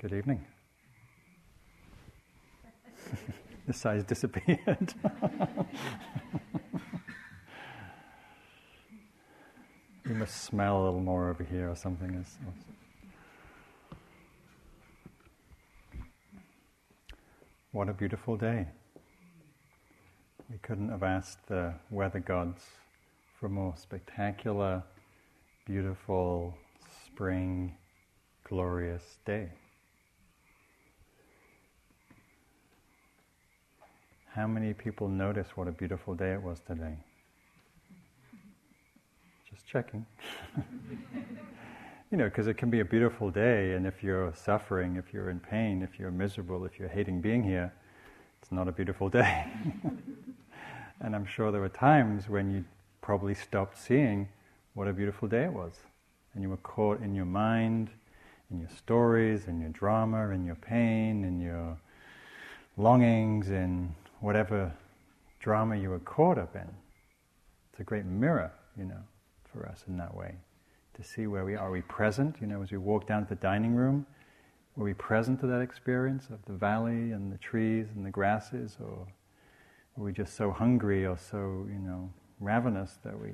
Good evening. the size disappeared. you must smell a little more over here or something. Is. What a beautiful day. We couldn't have asked the weather gods for a more spectacular, beautiful, spring, glorious day. How many people notice what a beautiful day it was today? Just checking. you know, because it can be a beautiful day, and if you're suffering, if you're in pain, if you're miserable, if you're hating being here, it's not a beautiful day. and I'm sure there were times when you probably stopped seeing what a beautiful day it was. And you were caught in your mind, in your stories, in your drama, in your pain, in your longings, in whatever drama you were caught up in. It's a great mirror, you know, for us in that way. To see where we are. We present? You know, as we walk down to the dining room, were we present to that experience of the valley and the trees and the grasses? Or were we just so hungry or so, you know, ravenous that we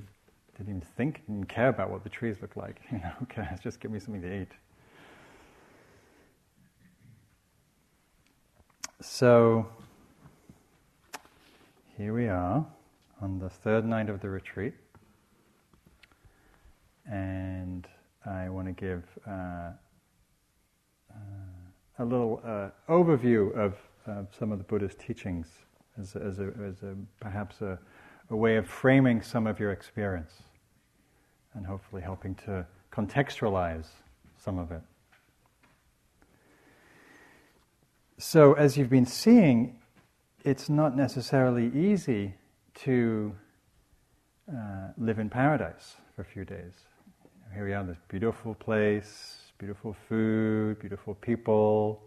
didn't even think and care about what the trees looked like? You know, okay, just give me something to eat. So, here we are on the third night of the retreat, and I want to give uh, uh, a little uh, overview of, some of the Buddha's teachings as, as, a, as a, perhaps a way of framing some of your experience and hopefully helping to contextualize some of it. So, as you've been seeing it's not necessarily easy to uh, live in paradise for a few days. Here we are, in this beautiful place, beautiful food, beautiful people,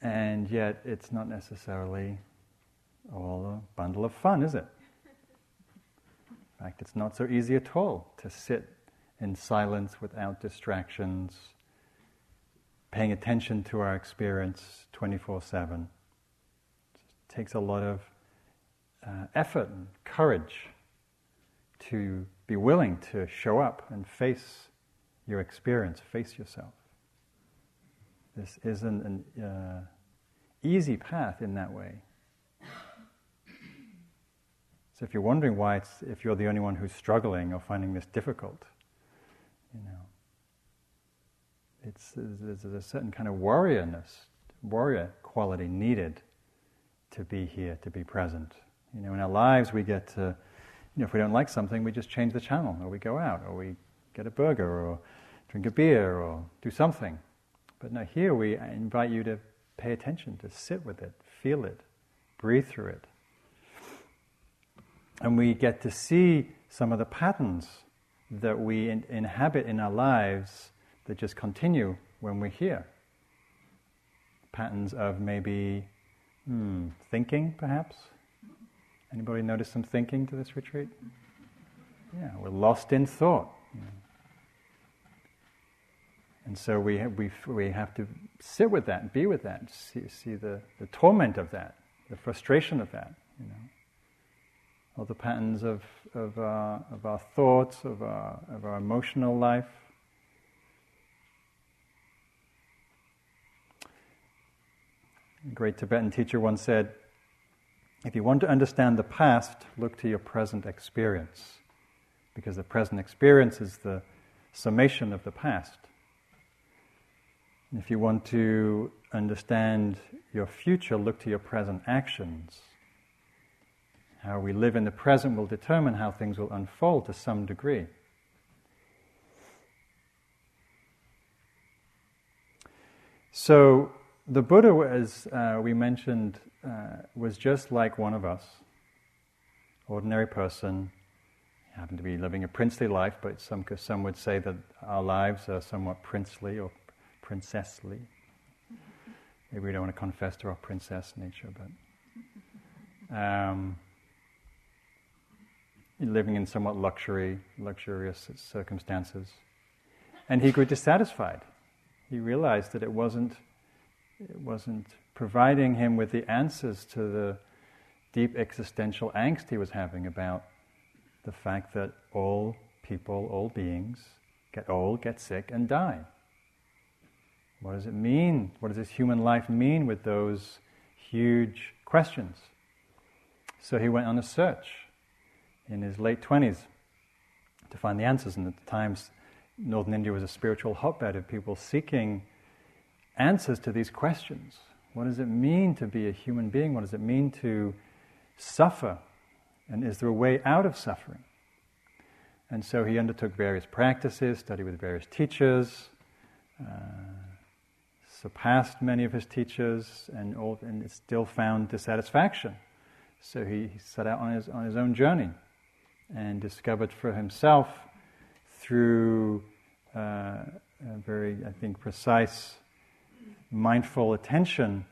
and yet it's not necessarily all a bundle of fun, is it? In fact, it's not so easy at all to sit in silence without distractions, paying attention to our experience 24 7 takes a lot of uh, effort and courage to be willing to show up and face your experience, face yourself. This isn't an uh, easy path in that way. So if you're wondering why it's, if you're the only one who's struggling or finding this difficult, you know, it's, there's a certain kind of warriorness, warrior quality needed to be here, to be present. You know, in our lives, we get to, you know, if we don't like something, we just change the channel, or we go out, or we get a burger, or drink a beer, or do something. But now here we invite you to pay attention, to sit with it, feel it, breathe through it. And we get to see some of the patterns that we in- inhabit in our lives that just continue when we're here. Patterns of maybe Hmm, thinking, perhaps? Anybody notice some thinking to this retreat? Yeah, we're lost in thought. And so we have, we, we have to sit with that be with that, see, see the, the torment of that, the frustration of that, you know. All the patterns of, of, our, of our thoughts, of our, of our emotional life, A great Tibetan teacher once said, if you want to understand the past, look to your present experience. Because the present experience is the summation of the past. And if you want to understand your future, look to your present actions. How we live in the present will determine how things will unfold to some degree. So, the Buddha, as uh, we mentioned, uh, was just like one of us, ordinary person. Happened to be living a princely life, but some, some would say that our lives are somewhat princely or princessly. Maybe we don't want to confess to our princess nature, but um, living in somewhat luxury, luxurious circumstances. And he grew dissatisfied he realized that it wasn't, it wasn't providing him with the answers to the deep existential angst he was having about the fact that all people, all beings, get old, get sick, and die. What does it mean? What does this human life mean with those huge questions? So he went on a search in his late 20s to find the answers. And at the times, northern India was a spiritual hotbed of people seeking answers to these questions. What does it mean to be a human being? What does it mean to suffer? And is there a way out of suffering? And so he undertook various practices, studied with various teachers, uh, surpassed many of his teachers, and, all, and still found dissatisfaction. So he, set out on his, on his own journey and discovered for himself through uh, a very, I think, precise, mindful attention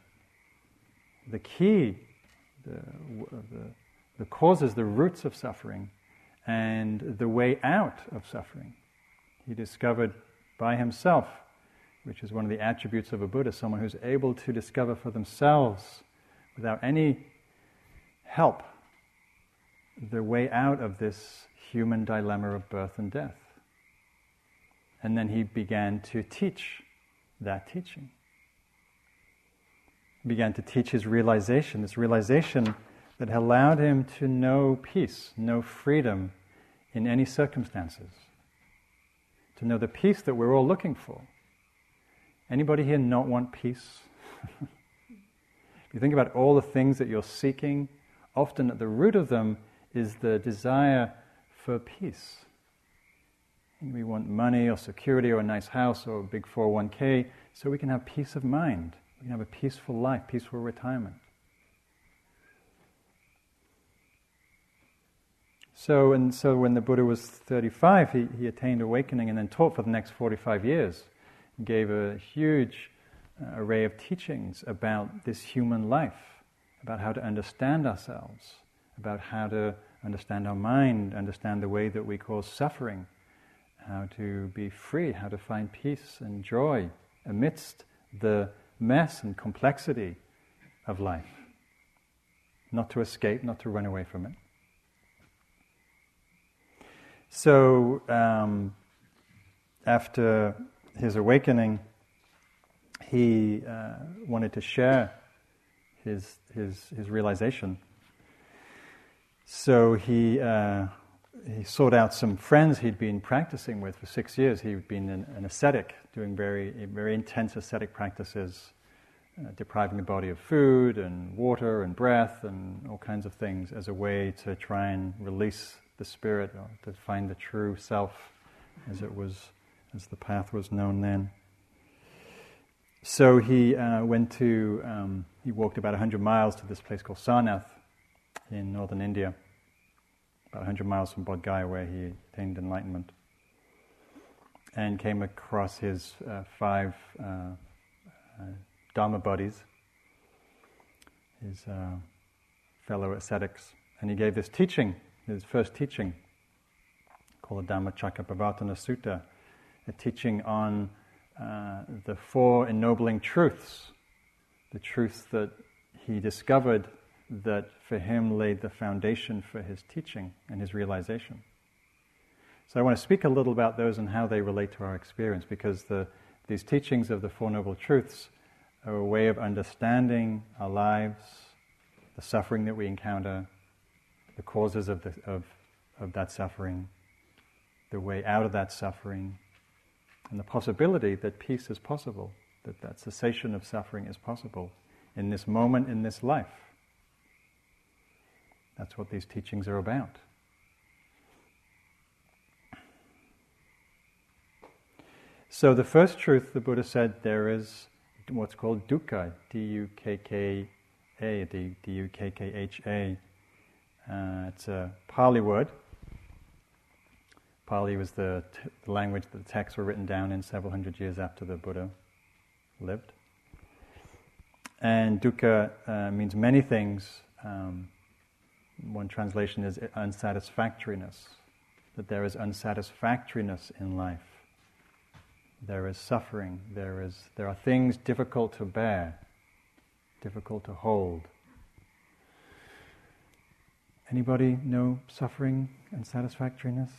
the key, the, the, the causes, the roots of suffering, and the way out of suffering. He discovered by himself, which is one of the attributes of a Buddha, someone who's able to discover for themselves without any help the way out of this human dilemma of birth and death. And then he began to teach that teaching. Began to teach his realization, this realization that allowed him to know peace, know freedom in any circumstances, to know the peace that we're all looking for. Anybody here not want peace? if you think about all the things that you're seeking, often at the root of them is the desire for peace. We want money or security or a nice house or a big 401k so we can have peace of mind. We can have a peaceful life, peaceful retirement. So, and so when the Buddha was 35, he, he attained awakening and then taught for the next 45 years. Gave a huge uh, array of teachings about this human life, about how to understand ourselves, about how to understand our mind, understand the way that we cause suffering, how to be free, how to find peace and joy amidst the mess and complexity of life. Not to escape, not to run away from it. So, um, after his awakening, he uh, wanted to share his, his, his realization. So he, uh, he sought out some friends he'd been practicing with for six years. He'd been an, an ascetic, doing very, very intense ascetic practices, uh, depriving the body of food and water and breath and all kinds of things as a way to try and release the spirit, or to find the true self, as it was, as the path was known then. So he uh, went to, um, he walked about 100 miles to this place called Sarnath in northern India, about 100 miles from Bodh Gaya, where he attained enlightenment, and came across his uh, five uh, uh Dharma buddies, his uh, fellow ascetics, and he gave this teaching his first teaching called the Dhammacakkappavattana Sutta, a teaching on uh, the four ennobling truths, the truths that he discovered that for him laid the foundation for his teaching and his realization. So I want to speak a little about those and how they relate to our experience because the, these teachings of the Four Noble Truths are a way of understanding our lives, the suffering that we encounter, the causes of, the, of, of that suffering, the way out of that suffering, and the possibility that peace is possible, that that cessation of suffering is possible in this moment, in this life. That's what these teachings are about. So, the first truth the Buddha said there is what's called dukkha, D U K K A, D U K K H A. Uh, it's a Pali word. Pali was the, t- the, language that the texts were written down in several hundred years after the Buddha lived. And dukkha uh, means many things. Um, one translation is unsatisfactoriness, that there is unsatisfactoriness in life, there is suffering, there, is, there are things difficult to bear, difficult to hold. Anybody know suffering and satisfactoriness?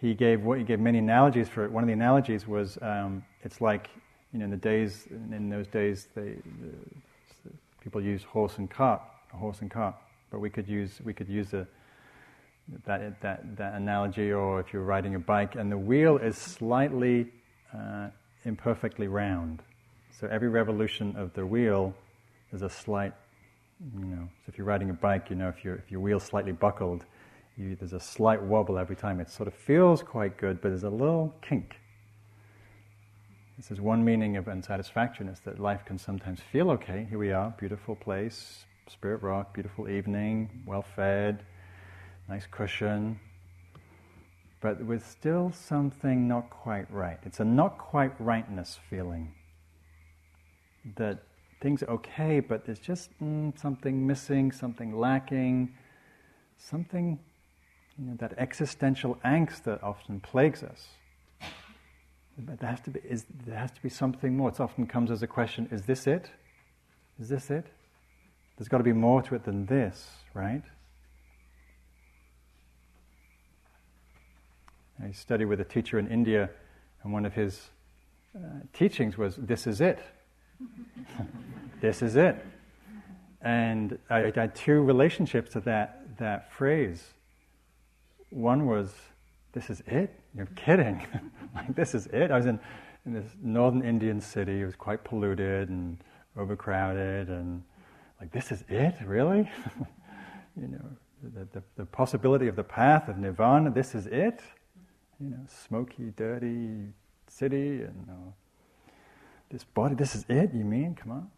He gave what he gave many analogies for it. One of the analogies was um, it's like you know in the days in those days they, the, people use horse and cart, horse and cart, but we could use we could use a that, that, that analogy, or if you're riding a bike, and the wheel is slightly uh, imperfectly round. So every revolution of the wheel is a slight, you know, so if you're riding a bike, you know, if, your if your wheel's slightly buckled, you, there's a slight wobble every time. It sort of feels quite good, but there's a little kink. This is one meaning of unsatisfaction is that life can sometimes feel okay. Here we are, beautiful place, Spirit Rock, beautiful evening, well fed, nice cushion, but with still something not quite right. It's a not quite rightness feeling that things are okay, but there's just mm, something missing, something lacking, something, you know, that existential angst that often plagues us. But there has to be, is, there has to be something more. It often comes as a question: Is this it? Is this it? There's got to be more to it than this, right? I studied with a teacher in India, and one of his uh, teachings was, This is it. this is it. And I, I, had two relationships to that, that phrase. One was, This is it? You're kidding. like, this is it? I was in, in this northern Indian city. It was quite polluted and overcrowded, and like, this is it? Really? you know, the, the, the possibility of the path of nirvana, this is it? you know, smoky, dirty city, and uh, this body. This is it. You mean? Come on.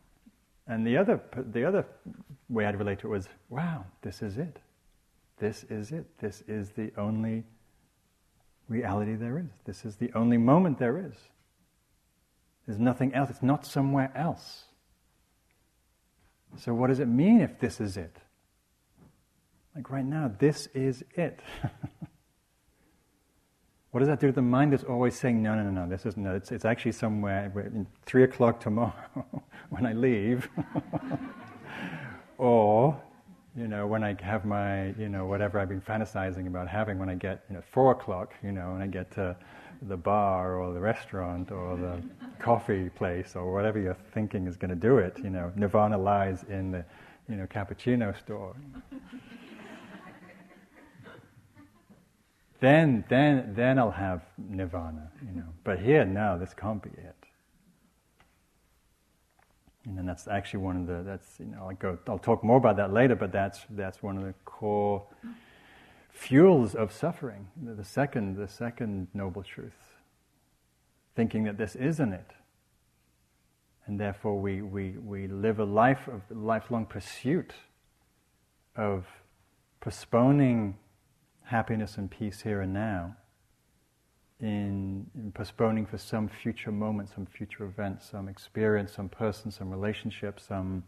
And the other, the other way I'd relate to it was, wow, this is it. This is it. This is the only reality there is. This is the only moment there is. There's nothing else. It's not somewhere else. So, what does it mean if this is it? Like right now, this is it. What does that do to the mind that's always saying, no, no, no, no, this is no, it's, it's actually somewhere, in three o'clock tomorrow when I leave. or, you know, when I have my, you know, whatever I've been fantasizing about having when I get, you know, four o'clock, you know, when I get to the bar or the restaurant or the coffee place or whatever you're thinking is going to do it, you know, nirvana lies in the, you know, cappuccino store then, then, then I'll have nirvana, you know. But here, no, this can't be it. And then that's actually one of the, that's, you know, I'll, go, I'll talk more about that later, but that's, that's one of the core fuels of suffering. The, the second, the second noble truth. Thinking that this isn't it. And therefore we, we, we live a life of lifelong pursuit of postponing happiness and peace here and now, in, in, postponing for some future moment, some future event, some experience, some person, some relationship, some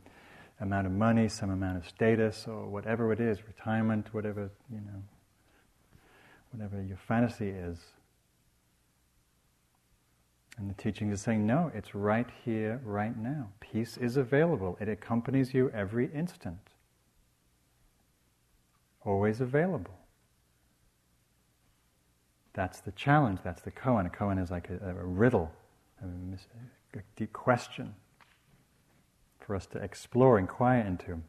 amount of money, some amount of status, or whatever it is, retirement, whatever, you know, whatever your fantasy is. And the teaching is saying, no, it's right here, right now. Peace is available. It accompanies you every instant. Always available. That's the challenge, that's the koan. A koan is like a, a riddle, a, a deep question for us to explore, inquire into.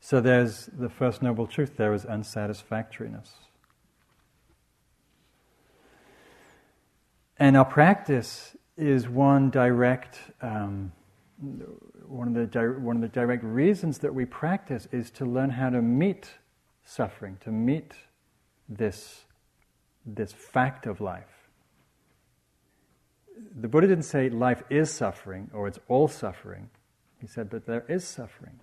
So there's the first noble truth there is unsatisfactoriness. And our practice is one direct, um, one, of the di- one of the direct reasons that we practice is to learn how to meet suffering, to meet this this fact of life. The Buddha didn't say life is suffering or it's all suffering. He said, but there is suffering.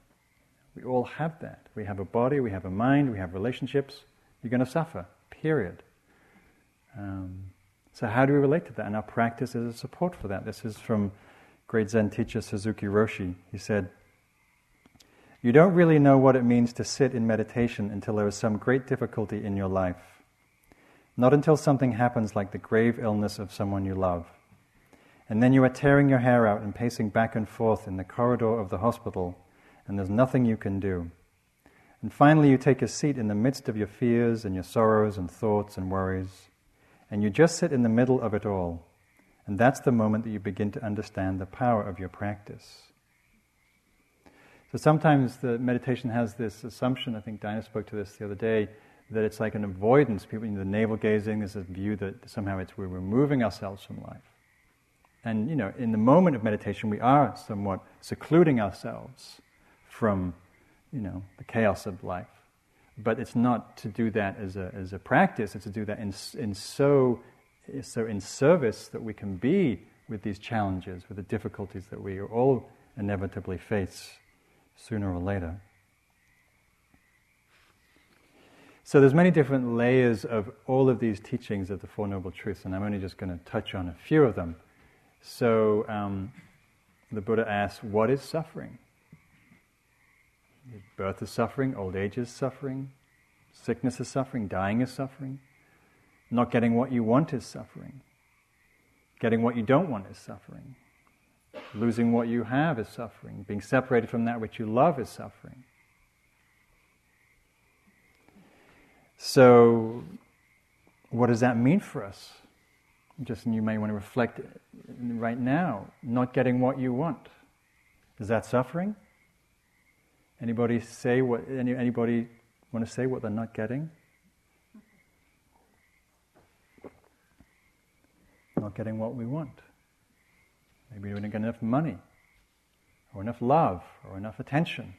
We all have that. We have a body, we have a mind, we have relationships. You're going to suffer, period. Um, so, how do we relate to that? And our practice is a support for that. This is from great Zen teacher Suzuki Roshi. He said, You don't really know what it means to sit in meditation until there is some great difficulty in your life. Not until something happens like the grave illness of someone you love. And then you are tearing your hair out and pacing back and forth in the corridor of the hospital, and there's nothing you can do. And finally, you take a seat in the midst of your fears and your sorrows and thoughts and worries, and you just sit in the middle of it all. And that's the moment that you begin to understand the power of your practice. So sometimes the meditation has this assumption, I think Dinah spoke to this the other day, that it's like an avoidance. People, you know, the navel gazing, there's a view that somehow it's we're removing ourselves from life. And, you know, in the moment of meditation, we are somewhat secluding ourselves from, you know, the chaos of life. But it's not to do that as a, as a practice, it's to do that in, in so, so in service that we can be with these challenges, with the difficulties that we all inevitably face sooner or later. So there's many different layers of all of these teachings of the Four Noble Truths, and I'm only just going to touch on a few of them. So um, the Buddha asks, What is suffering? Birth is suffering, old age is suffering, sickness is suffering, dying is suffering, not getting what you want is suffering, getting what you don't want is suffering, losing what you have is suffering, being separated from that which you love is suffering. So, what does that mean for us? Just you may want to reflect right now, not getting what you want. Is that suffering? Anybody say what? Any, anybody want to say what they're not getting? Not getting what we want. Maybe we don't get enough money, or enough love, or enough attention,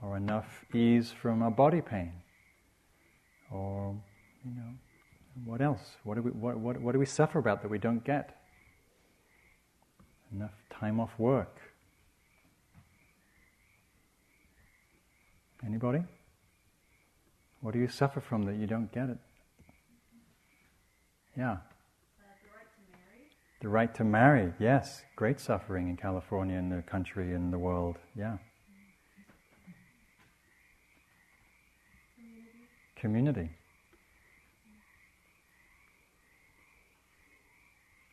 or enough ease from our body pain or, you know, what else? What do we, what, what, what do we suffer about that we don't get? Enough time off work. Anybody? What do you suffer from that you don't get it? Yeah. The, right to marry. the right to marry, yes. Great suffering in California, in the country, in the world, yeah. Community.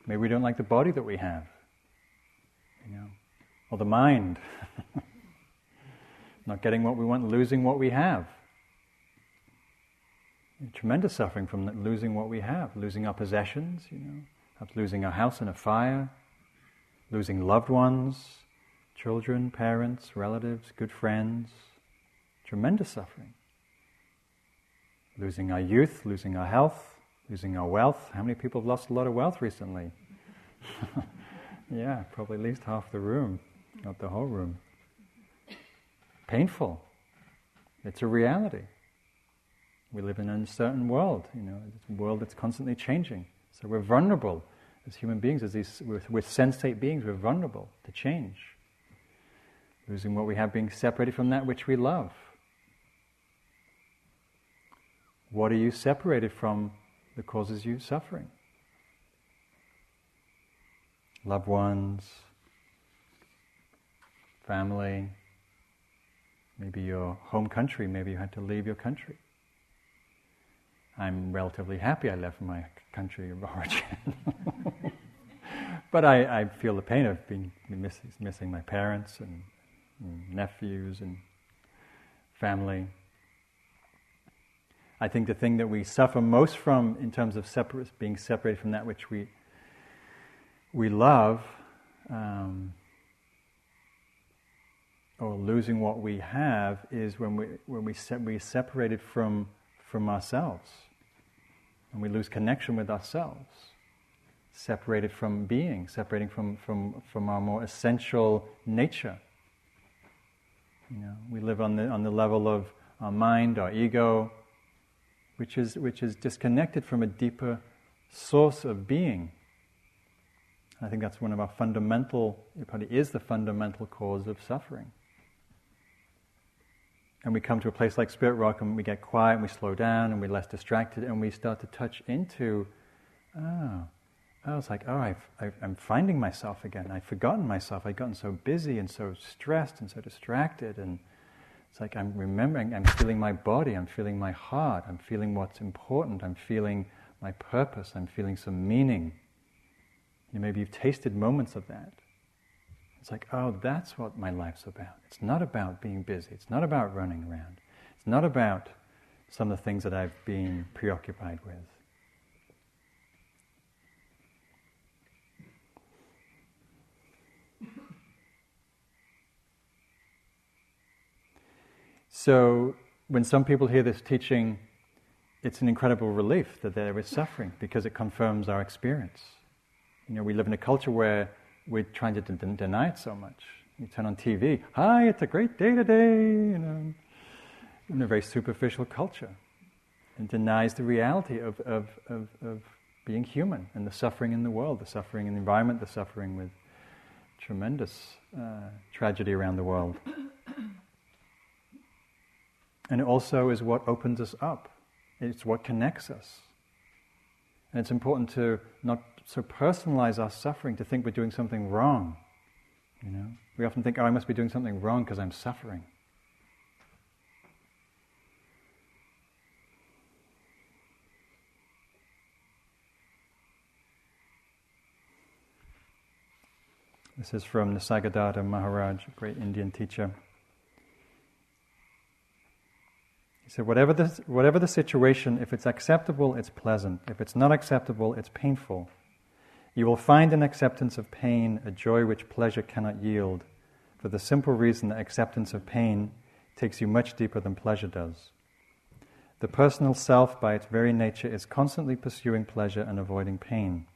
Maybe we don't like the body that we have, you know, or the mind. Not getting what we want, losing what we have. Tremendous suffering from losing what we have, losing our possessions, you know, losing our house in a fire, losing loved ones, children, parents, relatives, good friends. Tremendous suffering losing our youth, losing our health, losing our wealth. How many people have lost a lot of wealth recently? yeah, probably at least half the room, not the whole room. Painful. It's a reality. We live in an uncertain world, you know, it's a world that's constantly changing. So we're vulnerable as human beings, as these, we're, we're sensate beings, we're vulnerable to change. Losing what we have, being separated from that which we love. What are you separated from that causes you suffering? Loved ones, family, maybe your home country, maybe you had to leave your country. I'm relatively happy I left my country of origin. but I, I, feel the pain of being missing, missing my parents and, and nephews and family. I think the thing that we suffer most from in terms of being separated from that which we, we love, um, or losing what we have, is when we, when we, se- we separated from, from ourselves. And we lose connection with ourselves. Separated from being, separating from, from, from our more essential nature. You know, we live on the, on the level of our mind, our ego, which is, which is disconnected from a deeper source of being. I think that's one of our fundamental, it probably is the fundamental cause of suffering. And we come to a place like Spirit Rock and we get quiet and we slow down and we're less distracted and we start to touch into, oh, I was like, oh, i am finding myself again. I've forgotten myself. I've gotten so busy and so stressed and so distracted and it's like I'm remembering, I'm feeling my body, I'm feeling my heart, I'm feeling what's important, I'm feeling my purpose. I'm feeling some meaning. Maybe you've tasted moments of that. It's like, oh, that's what my life's about. It's not about being busy. It's not about running around. It's not about some of the things that I've been preoccupied with. So, when some people hear this teaching, it's an incredible relief that there is suffering because it confirms our experience. You know, we live in a culture where we're trying to d- deny it so much. You turn on TV, hi, it's a great day today, you know, in a very superficial culture. And denies the reality of, of, of, of being human and the suffering in the world, the suffering in the environment, the suffering with tremendous uh, tragedy around the world. And it also is what opens us up. It's what connects us. And it's important to not so personalize our suffering, to think we're doing something wrong. You know, we often think, "Oh, I must be doing something wrong because I'm suffering." This is from Nisargadatta Maharaj, a great Indian teacher. He said, whatever the, whatever the situation, if it's acceptable, it's pleasant. If it's not acceptable, it's painful. You will find in acceptance of pain a joy which pleasure cannot yield, for the simple reason that acceptance of pain takes you much deeper than pleasure does. The personal self, by its very nature, is constantly pursuing pleasure and avoiding pain.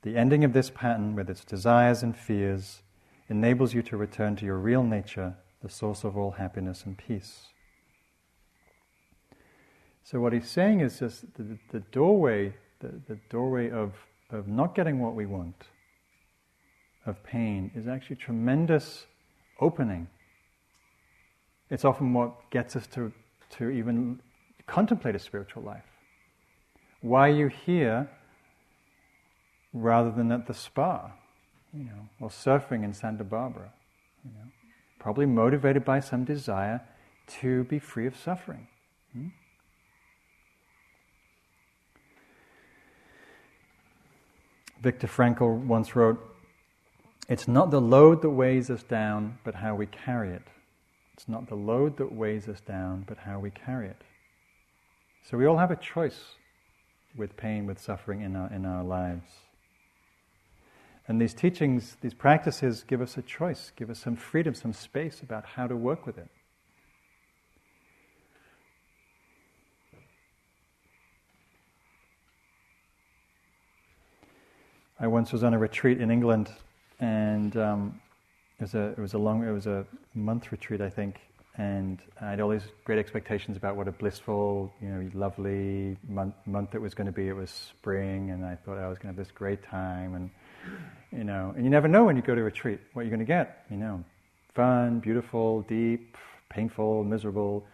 The ending of this pattern, with its desires and fears, enables you to return to your real nature, the source of all happiness and peace. So what he's saying is just the, the doorway, the, the doorway of, of not getting what we want, of pain, is actually tremendous opening. It's often what gets us to, to even contemplate a spiritual life. Why are you here rather than at the spa, you know, or surfing in Santa Barbara? You know, probably motivated by some desire to be free of suffering. Hmm? Viktor Frankl once wrote, It's not the load that weighs us down, but how we carry it. It's not the load that weighs us down, but how we carry it. So we all have a choice with pain, with suffering in our, in our lives. And these teachings, these practices give us a choice, give us some freedom, some space about how to work with it. I once was on a retreat in England, and um, it was a it was a long it was a month retreat I think, and I had all these great expectations about what a blissful you know lovely month month it was going to be. It was spring, and I thought I was going to have this great time, and you know, and you never know when you go to a retreat what you're going to get. You know, fun, beautiful, deep, painful, miserable.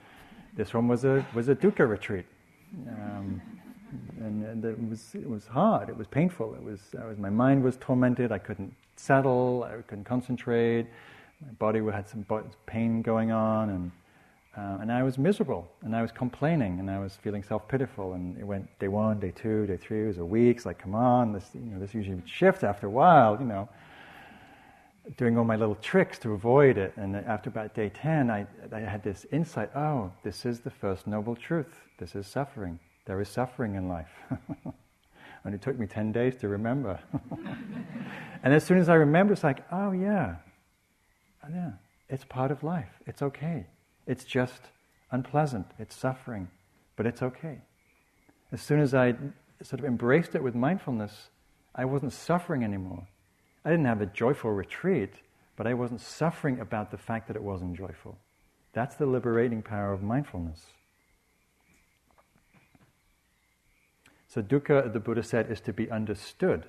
This one was a was a dukkha retreat. Um, and, and, it was it was hard. It was painful. It was, was my mind was tormented. I couldn't settle. I couldn't concentrate. My body had some pain going on, and uh, and I was miserable. And I was complaining, and I was feeling self pitiful. And it went day one, day two, day three. It was a week. It's like, come on, this you know this usually would shift after a while. You know, doing all my little tricks to avoid it. And after about day ten, I I had this insight. Oh, this is the first noble truth. This is suffering. There is suffering in life. and it took me 10 days to remember. and as soon as I remember, it's like, oh, yeah, yeah, it's part of life. It's okay. It's just unpleasant. It's suffering, but it's okay. As soon as I sort of embraced it with mindfulness, I wasn't suffering anymore. I didn't have a joyful retreat, but I wasn't suffering about the fact that it wasn't joyful. That's the liberating power of mindfulness. So dukkha, the Buddha said, is to be understood.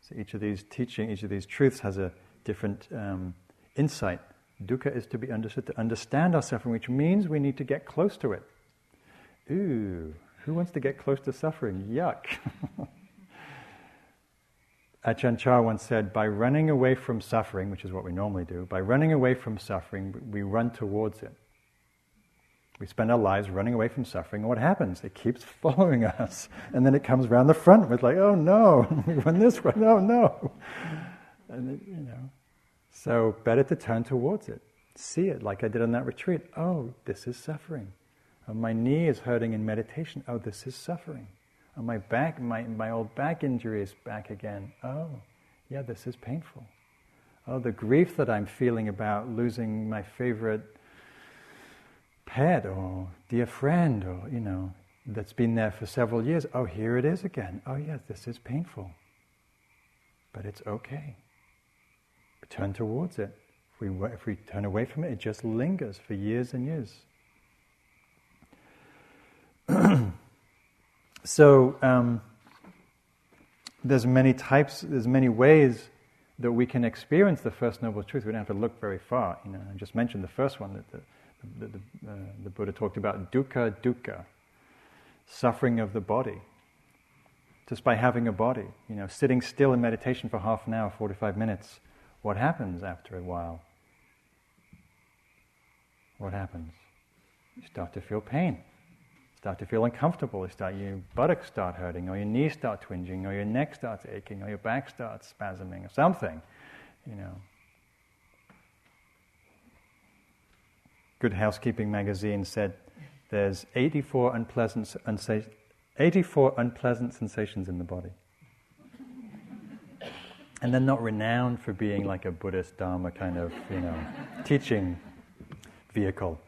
So each of these teaching, each of these truths has a different um, insight. Dukkha is to be understood, to understand our suffering, which means we need to get close to it. Ooh, who wants to get close to suffering? Yuck. Ajahn Chah once said, by running away from suffering, which is what we normally do, by running away from suffering, we run towards it. We spend our lives running away from suffering, and what happens? It keeps following us. And then it comes around the front with, like, oh no, we run this way, oh no. And it, you know. So, better to turn towards it. See it like I did on that retreat. Oh, this is suffering. Oh, my knee is hurting in meditation. Oh, this is suffering. Oh, my back, my, my old back injury is back again. Oh, yeah, this is painful. Oh, the grief that I'm feeling about losing my favorite pet or dear friend or, you know, that's been there for several years. Oh, here it is again. Oh, yes, this is painful. But it's okay. We Turn towards it. If we, if we turn away from it, it just lingers for years and years. so, um, there's many types, there's many ways that we can experience the First Noble Truth. We don't have to look very far. You know, I just mentioned the first one that the, the, uh, the Buddha talked about dukkha dukkha, suffering of the body. Just by having a body, you know, sitting still in meditation for half an hour, 45 minutes, what happens after a while? What happens? You start to feel pain start to feel uncomfortable. You start, your buttocks start hurting, or your knees start twinging, or your neck starts aching, or your back starts spasming, or something, you know. Good Housekeeping magazine said there's 84 unpleasant, 84 unpleasant sensations in the body. And they're not renowned for being like a Buddhist Dharma kind of, you know, teaching vehicle.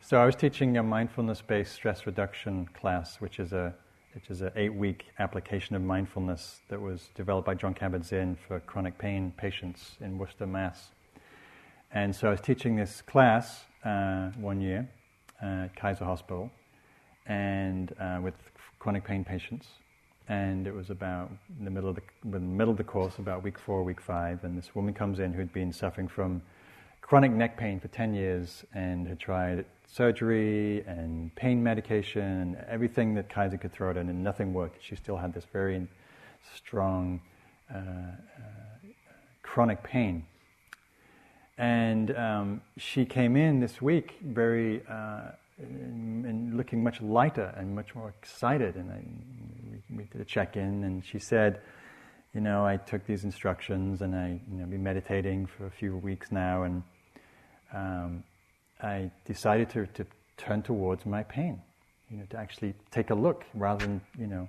So I was teaching a mindfulness-based stress reduction class, which is a which is an eight-week application of mindfulness that was developed by Jon Kabat-Zinn for chronic pain patients in Worcester, Mass. And so I was teaching this class uh, one year at Kaiser Hospital, and uh, with chronic pain patients. And it was about in the middle of the, the middle of the course, about week four, week five, and this woman comes in who'd been suffering from chronic neck pain for 10 years and had tried surgery and pain medication and everything that Kaiser could throw at her, and nothing worked. She still had this very strong uh, uh, chronic pain. And um, she came in this week very uh, and looking much lighter and much more excited. And I, we, did a check in, and she said, "You know, I took these instructions, and I, you know, been meditating for a few weeks now, and." um, I decided to, to turn towards my pain, you know, to actually take a look rather than, you know,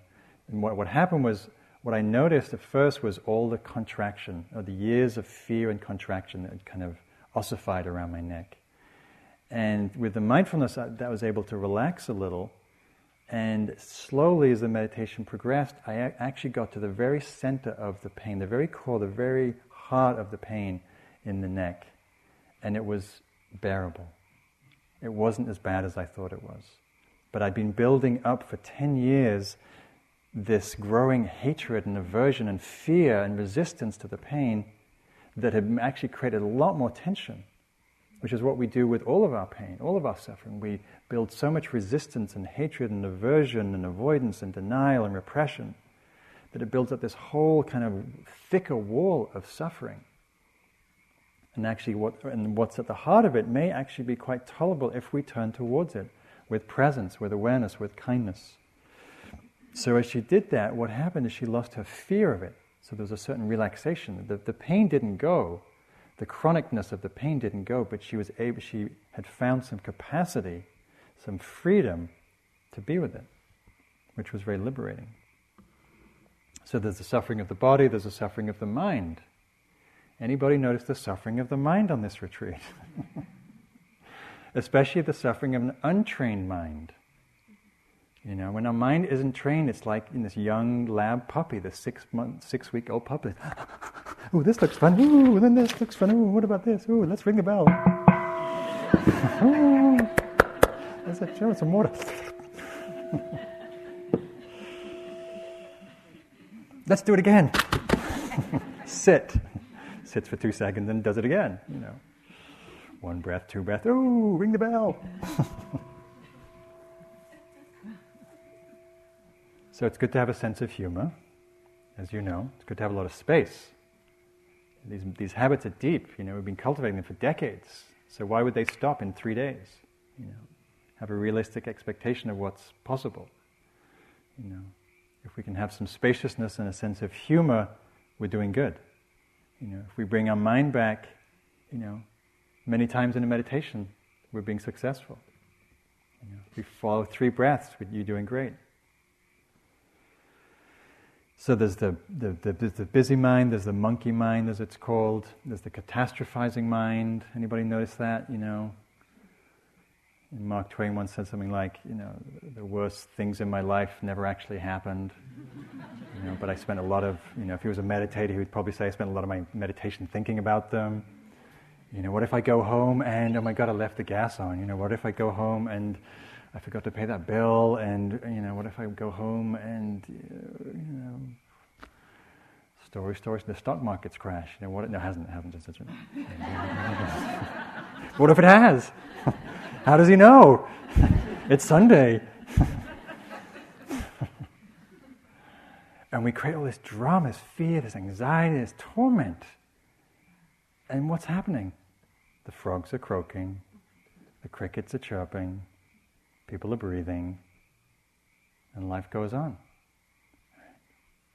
and what, what happened was, what I noticed at first was all the contraction, or the years of fear and contraction that kind of ossified around my neck. And with the mindfulness, I, that was able to relax a little. And slowly, as the meditation progressed, I actually got to the very center of the pain, the very core, the very heart of the pain in the neck and it was bearable. It wasn't as bad as I thought it was. But I'd been building up for 10 years this growing hatred and aversion and fear and resistance to the pain that had actually created a lot more tension, which is what we do with all of our pain, all of our suffering. We build so much resistance and hatred and aversion and avoidance and denial and repression that it builds up this whole kind of thicker wall of suffering and actually, what, and what's at the heart of it may actually be quite tolerable if we turn towards it with presence, with awareness, with kindness. So, as she did that, what happened is she lost her fear of it. So, there was a certain relaxation. The, the pain didn't go, the chronicness of the pain didn't go, but she was able, she had found some capacity, some freedom to be with it, which was very liberating. So, there's the suffering of the body, there's the suffering of the mind. Anybody notice the suffering of the mind on this retreat? Especially the suffering of an untrained mind. You know, when our mind isn't trained, it's like in this young lab puppy, this six month, six week old puppy. Ooh, this looks fun. Ooh, then this looks fun. Ooh, what about this? Ooh, let's ring the bell. Ooh, let's have some water. let's do it again. Sit sits for two seconds and does it again. You know, one breath, two breath. Ooh, ring the bell. So it's good to have a sense of humor, as you know. It's good to have a lot of space. These these habits are deep. You know, we've been cultivating them for decades. So why would they stop in three days? You know, have a realistic expectation of what's possible. You know, if we can have some spaciousness and a sense of humor, we're doing good. You know, if we bring our mind back, you know, many times in a meditation, we're being successful. You know, if we follow three breaths, you're doing great. So there's the, the, the, the, busy mind, there's the monkey mind, as it's called, there's the catastrophizing mind. Anybody notice that? You know, Mark Twain once said something like, you know, the worst things in my life never actually happened. You know, but I spent a lot of, you know, if he was a meditator, he would probably say I spent a lot of my meditation thinking about them. You know, what if I go home and, oh my God, I left the gas on? You know, what if I go home and I forgot to pay that bill, and you know, what if I go home and uh, you know, story, stories, the stock market's crash. You know, what? No, it hasn't. It hasn't. Just, what if it has? How does he know? it's Sunday. and we create all this drama, this fear, this anxiety, this torment. And what's happening? The frogs are croaking, the crickets are chirping, people are breathing, and life goes on.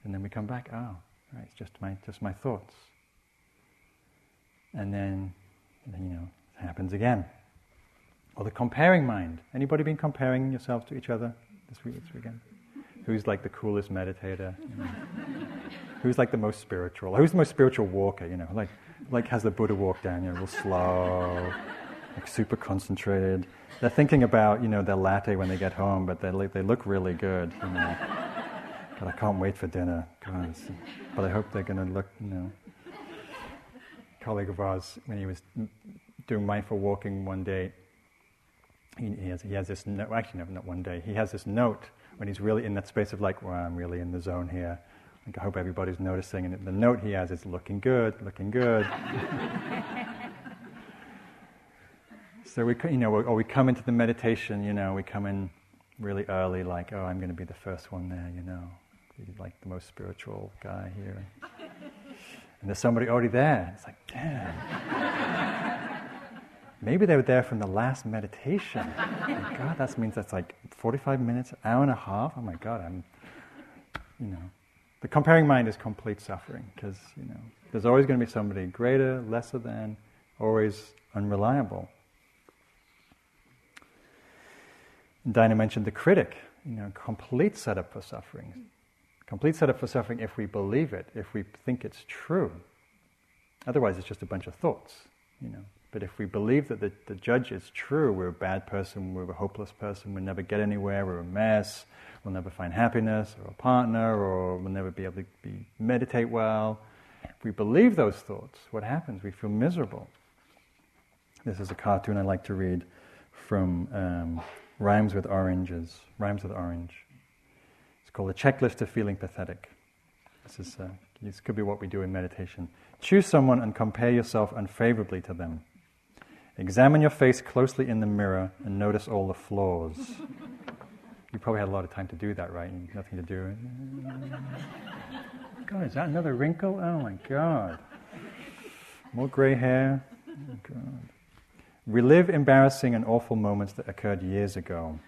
And then we come back, oh, right, it's just my, just my thoughts. And then, you know, it happens again. Or the comparing mind. Anybody been comparing yourselves to each other this week, this weekend? Who's like the coolest meditator? You know? Who's like the most spiritual? Who's the most spiritual walker? You know, like like has the Buddha walk down, you know, real slow like super concentrated. They're thinking about you know their latte when they get home, but they they look really good. You know. God, I can't wait for dinner. God, but I hope they're going to look. You know, a colleague of ours when he was doing mindful walking one day, he, he has he has this note. Actually, no, not one day. He has this note when he's really in that space of like, well, I'm really in the zone here. Like, I hope everybody's noticing. And the note he has is looking good, looking good. So we, you know, or we come into the meditation, you know, we come in really early, like, oh, I'm going to be the first one there, you know, be like the most spiritual guy here. And there's somebody already there. It's like, damn. Maybe they were there from the last meditation. Oh God, that means that's like 45 minutes, hour and a half. Oh my God, I'm, you know. The comparing mind is complete suffering because, you know, there's always going to be somebody greater, lesser than, always unreliable. Dinah mentioned the critic, you know, complete setup for suffering. Complete setup for suffering if we believe it, if we think it's true. Otherwise, it's just a bunch of thoughts, you know. But if we believe that the, the judge is true, we're a bad person, we're a hopeless person, we'll never get anywhere, we're a mess, we'll never find happiness or a partner, or we'll never be able to be, meditate well. If we believe those thoughts, what happens? We feel miserable. This is a cartoon I like to read from um, Rhymes with oranges. Rhymes with orange. It's called a checklist of feeling pathetic. This is uh, this could be what we do in meditation. Choose someone and compare yourself unfavorably to them. Examine your face closely in the mirror and notice all the flaws. You probably had a lot of time to do that, right? Nothing to do. God, is that another wrinkle? Oh my God. More gray hair. Oh God. Relive embarrassing and awful moments that occurred years ago.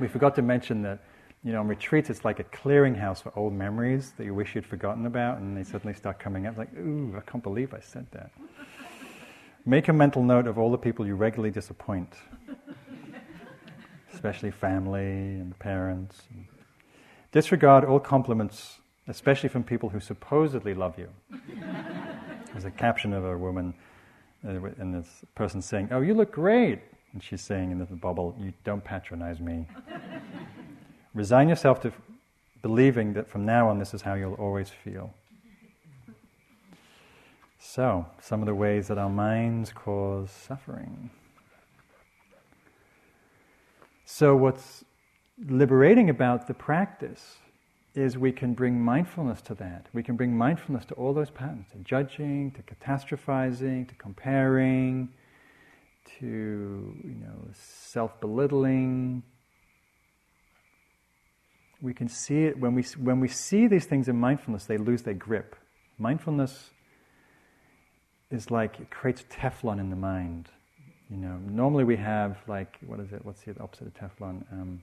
we forgot to mention that, you know, on retreats it's like a clearinghouse for old memories that you wish you'd forgotten about, and they suddenly start coming up like, ooh, I can't believe I said that. Make a mental note of all the people you regularly disappoint, especially family and parents. Disregard all compliments, especially from people who supposedly love you. There's a caption of a woman and this person saying, "Oh, you look great," and she's saying in the bubble, "You don't patronize me." Resign yourself to believing that from now on this is how you'll always feel. So, some of the ways that our minds cause suffering. So, what's liberating about the practice is we can bring mindfulness to that. We can bring mindfulness to all those patterns, to judging, to catastrophizing, to comparing, to you know self-belittling. We can see it when we when we see these things in mindfulness, they lose their grip. Mindfulness is like it creates Teflon in the mind. You know, normally we have like what is it? What's the opposite of Teflon? Um,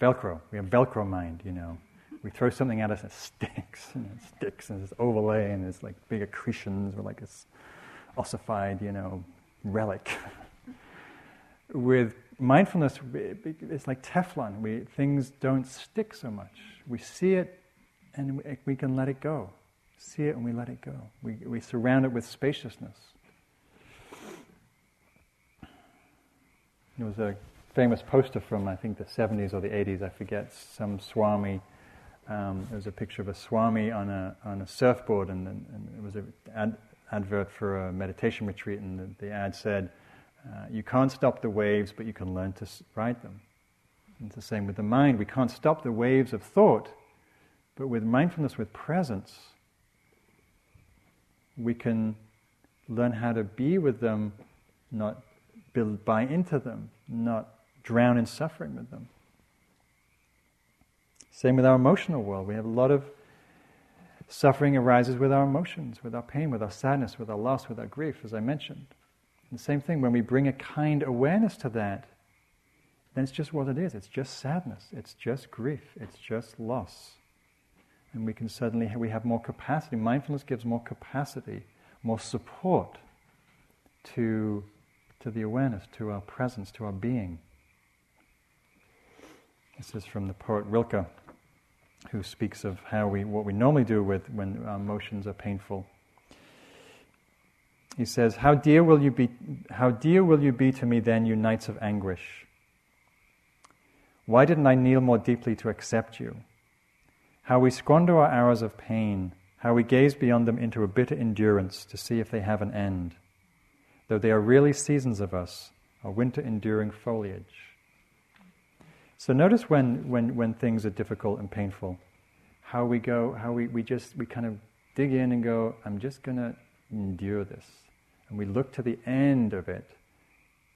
Velcro. We have Velcro mind. You know, we throw something at us and it sticks and it sticks and it's overlay and it's like big accretions or like this ossified, you know, relic. With mindfulness, it's like Teflon. We, things don't stick so much. We see it and we, we can let it go. See it and we let it go. We, we surround it with spaciousness. There was a famous poster from, I think, the 70s or the 80s, I forget, some Swami. Um, there was a picture of a Swami on a, on a surfboard, and, and, it was an ad, advert for a meditation retreat, and the, the ad said, uh, You can't stop the waves, but you can learn to ride them. And it's the same with the mind. We can't stop the waves of thought, but with mindfulness, with presence, we can learn how to be with them, not buy into them, not drown in suffering with them. Same with our emotional world. We have a lot of suffering arises with our emotions, with our pain, with our sadness, with our loss, with our grief, as I mentioned. And the same thing, when we bring a kind awareness to that, then it's just what it is. It's just sadness. It's just grief. It's just loss. And we can suddenly, we have more capacity. Mindfulness gives more capacity, more support to to the awareness, to our presence, to our being. This is from the poet Rilke, who speaks of how we, what we normally do with when our emotions are painful. He says, "How dear will you be? How dear will you be to me then, you nights of anguish? Why didn't I kneel more deeply to accept you? How we squander our hours of pain, how we gaze beyond them into a bitter endurance to see if they have an end." though they are really seasons of us, our winter enduring foliage. So notice when, when, when things are difficult and painful, how we go, how we, we just, we kind of dig in and go, I'm just going to endure this. And we look to the end of it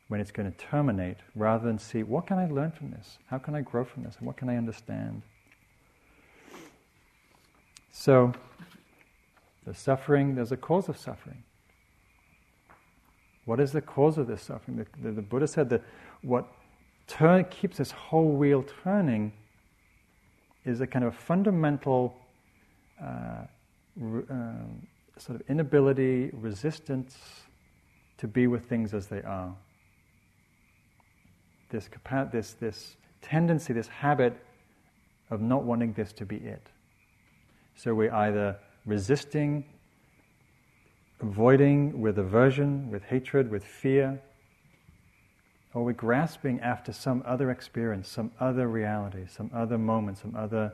when it's going to terminate rather than see, what can I learn from this? How can I grow from this? And what can I understand? So, the suffering, there's a cause of suffering. What is the cause of this suffering? The, the, the Buddha said that what turn, keeps this whole wheel turning is a kind of fundamental uh, uh, sort of inability, resistance to be with things as they are. This, this, this tendency, this habit of not wanting this to be it. So we're either resisting avoiding with aversion, with hatred, with fear, or we're grasping after some other experience, some other reality, some other moment, some other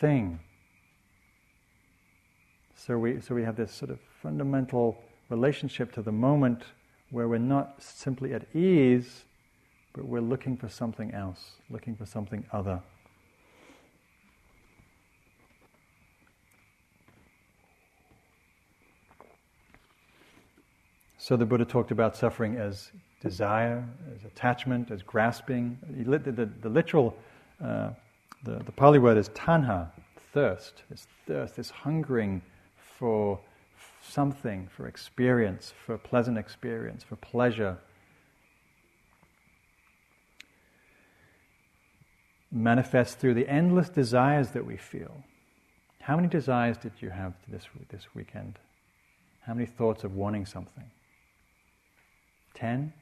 thing. So we, so we have this sort of fundamental relationship to the moment where we're not simply at ease, but we're looking for something else, looking for something other. So the Buddha talked about suffering as desire, as attachment, as grasping. The, the, the literal, uh, the, the Pali word is tanha, thirst. This thirst, this hungering for something, for experience, for pleasant experience, for pleasure. Manifests through the endless desires that we feel. How many desires did you have this, this weekend? How many thoughts of wanting something? Ten?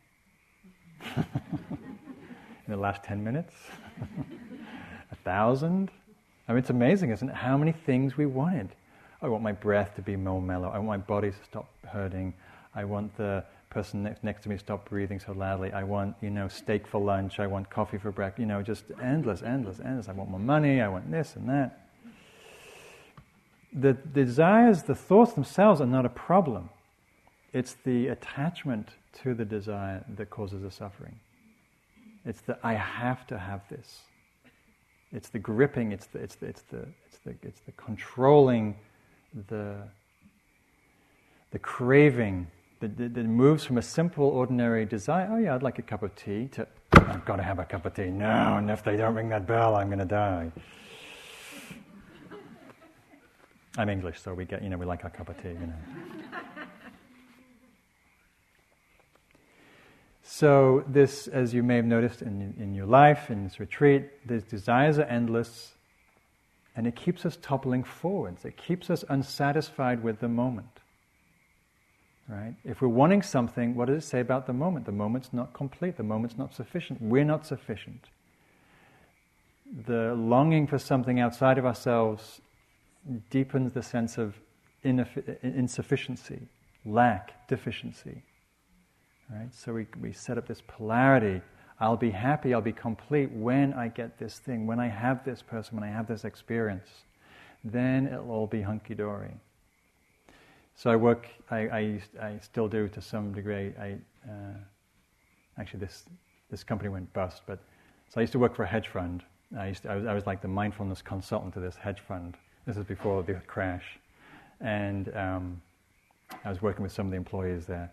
In the last ten minutes? A thousand? I mean, it's amazing, isn't it? How many things we wanted. I want my breath to be more mellow. I want my body to stop hurting. I want the person next, next to me to stop breathing so loudly. I want, you know, steak for lunch. I want coffee for breakfast. You know, just endless, endless, endless. I want more money. I want this and that. The desires, the thoughts themselves are not a problem. It's the attachment to the desire that causes the suffering. It's the I have to have this. It's the gripping. It's the it's the it's the it's the, it's the controlling, the the craving that, that, that moves from a simple, ordinary desire. Oh yeah, I'd like a cup of tea. To I've got to have a cup of tea. No, and if they don't ring that bell, I'm going to die. I'm English, so we get you know we like our cup of tea. You know. So, this, as you may have noticed in, in your life, in this retreat, these desires are endless and it keeps us toppling forwards. It keeps us unsatisfied with the moment. Right? If we're wanting something, what does it say about the moment? The moment's not complete, the moment's not sufficient. We're not sufficient. The longing for something outside of ourselves deepens the sense of insufficiency, lack, deficiency. Right? So we, we set up this polarity. I'll be happy, I'll be complete when I get this thing, when I have this person, when I have this experience. Then it'll all be hunky dory. So I work, I, I, I, still do to some degree. I, uh, actually, this, this company went bust, but so I used to work for a hedge fund. I, used to, I, was, I was like the mindfulness consultant to this hedge fund. This is before the crash. And um, I was working with some of the employees there.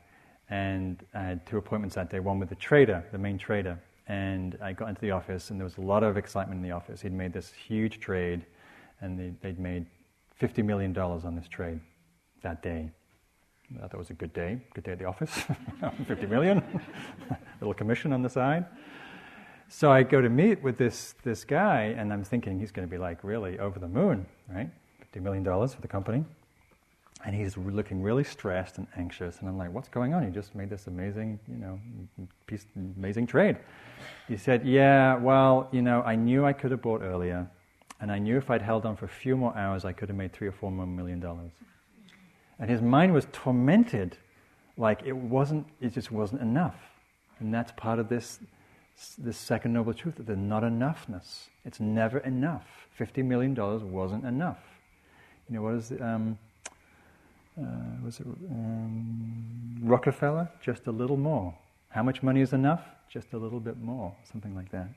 And I had two appointments that day one with the trader, the main trader. And I got into the office, and there was a lot of excitement in the office. He'd made this huge trade, and they, they'd made $50 million on this trade that day. I thought it was a good day, good day at the office, 50 million, little commission on the side. So I go to meet with this, this guy, and I'm thinking he's going to be like really over the moon, right? $50 million for the company. And he's looking really stressed and anxious. And I'm like, what's going on? You just made this amazing, you know, piece, amazing trade. He said, yeah, well, you know, I knew I could have bought earlier. And I knew if I'd held on for a few more hours, I could have made three or four more million dollars. And his mind was tormented, like it wasn't, it just wasn't enough. And that's part of this, this second noble truth, that there's not enoughness. It's never enough. $50 million wasn't enough. You know, what is it? Um, uh, was it um, Rockefeller? Just a little more. How much money is enough? Just a little bit more. Something like that.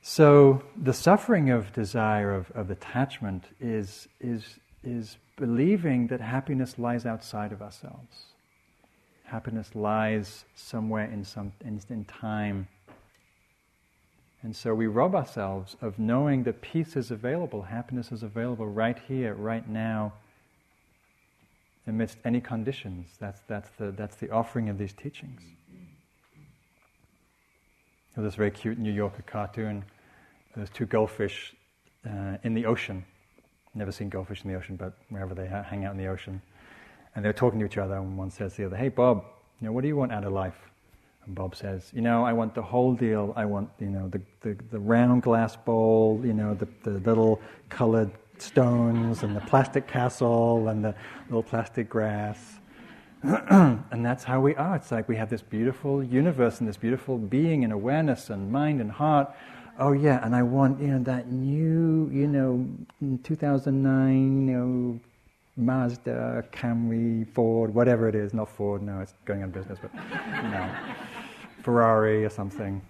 So the suffering of desire, of, of attachment, is, is, is believing that happiness lies outside of ourselves. Happiness lies somewhere in, some, in, in time. And so we rob ourselves of knowing that peace is available, happiness is available right here, right now, amidst any conditions. That's, that's, the, that's the offering of these teachings. There's this very cute New Yorker cartoon. There's two goldfish uh, in the ocean. Never seen goldfish in the ocean, but wherever they ha- hang out in the ocean. And they're talking to each other, and one says to the other, Hey, Bob, you know, what do you want out of life? And Bob says, You know, I want the whole deal. I want, you know, the, the, the round glass bowl, you know, the, the little colored stones, and the plastic castle, and the little plastic grass. and that's how we are. It's like we have this beautiful universe and this beautiful being and awareness and mind and heart. Oh yeah, and I want you know that new you know 2009 you know Mazda, Camry, Ford, whatever it is. Not Ford, no, it's going on business, but know, Ferrari or something.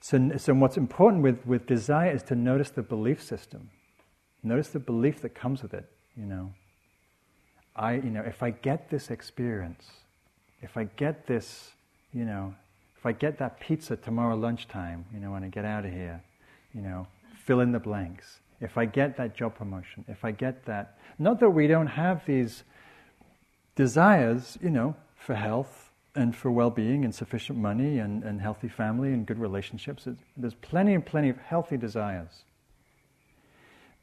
So, so what's important with, with desire is to notice the belief system. Notice the belief that comes with it, you know. I, you know, if I get this experience, if I get this, you know, if I get that pizza tomorrow lunchtime, you know, when I get out of here, you know, fill in the blanks. If I get that job promotion, if I get that, not that we don't have these desires, you know, for health and for well being and sufficient money and, and healthy family and good relationships. There's plenty and plenty of healthy desires.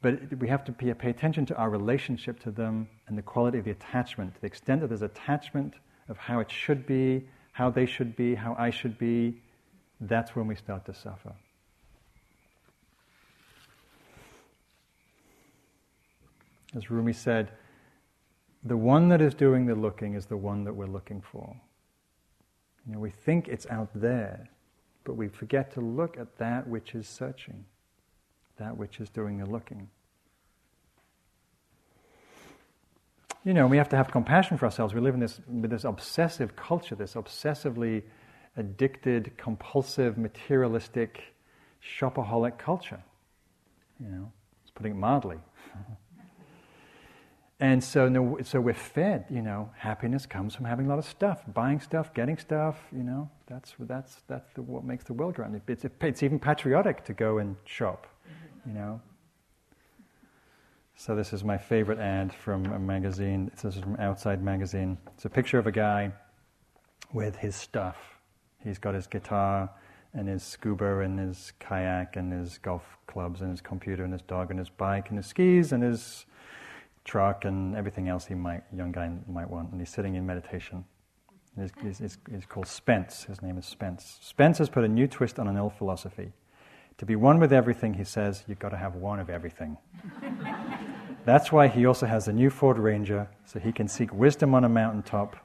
But we have to pay, pay attention to our relationship to them and the quality of the attachment, to the extent that there's attachment of how it should be, how they should be, how I should be. That's when we start to suffer. As Rumi said, the one that is doing the looking is the one that we're looking for. You know, we think it's out there, but we forget to look at that which is searching, that which is doing the looking. You know, we have to have compassion for ourselves. We live in this, this obsessive culture, this obsessively addicted, compulsive, materialistic, shopaholic culture. You know, it's putting it mildly. And so, no, so we're fed, you know, happiness comes from having a lot of stuff, buying stuff, getting stuff, you know, that's, that's, that's the, what makes the world run. It's, it's even patriotic to go and shop, mm-hmm. you know. So this is my favorite ad from a magazine. This is from Outside Magazine. It's a picture of a guy with his stuff. He's got his guitar and his scuba and his kayak and his golf clubs and his computer and his dog and his bike and his skis and his truck and everything else he might young guy might want. And he's sitting in meditation. He's, he's, he's, called Spence. His name is Spence. Spence has put a new twist on an old philosophy. To be one with everything, he says, you've got to have one of everything. That's why he also has a new Ford Ranger, so he can seek wisdom on a mountaintop,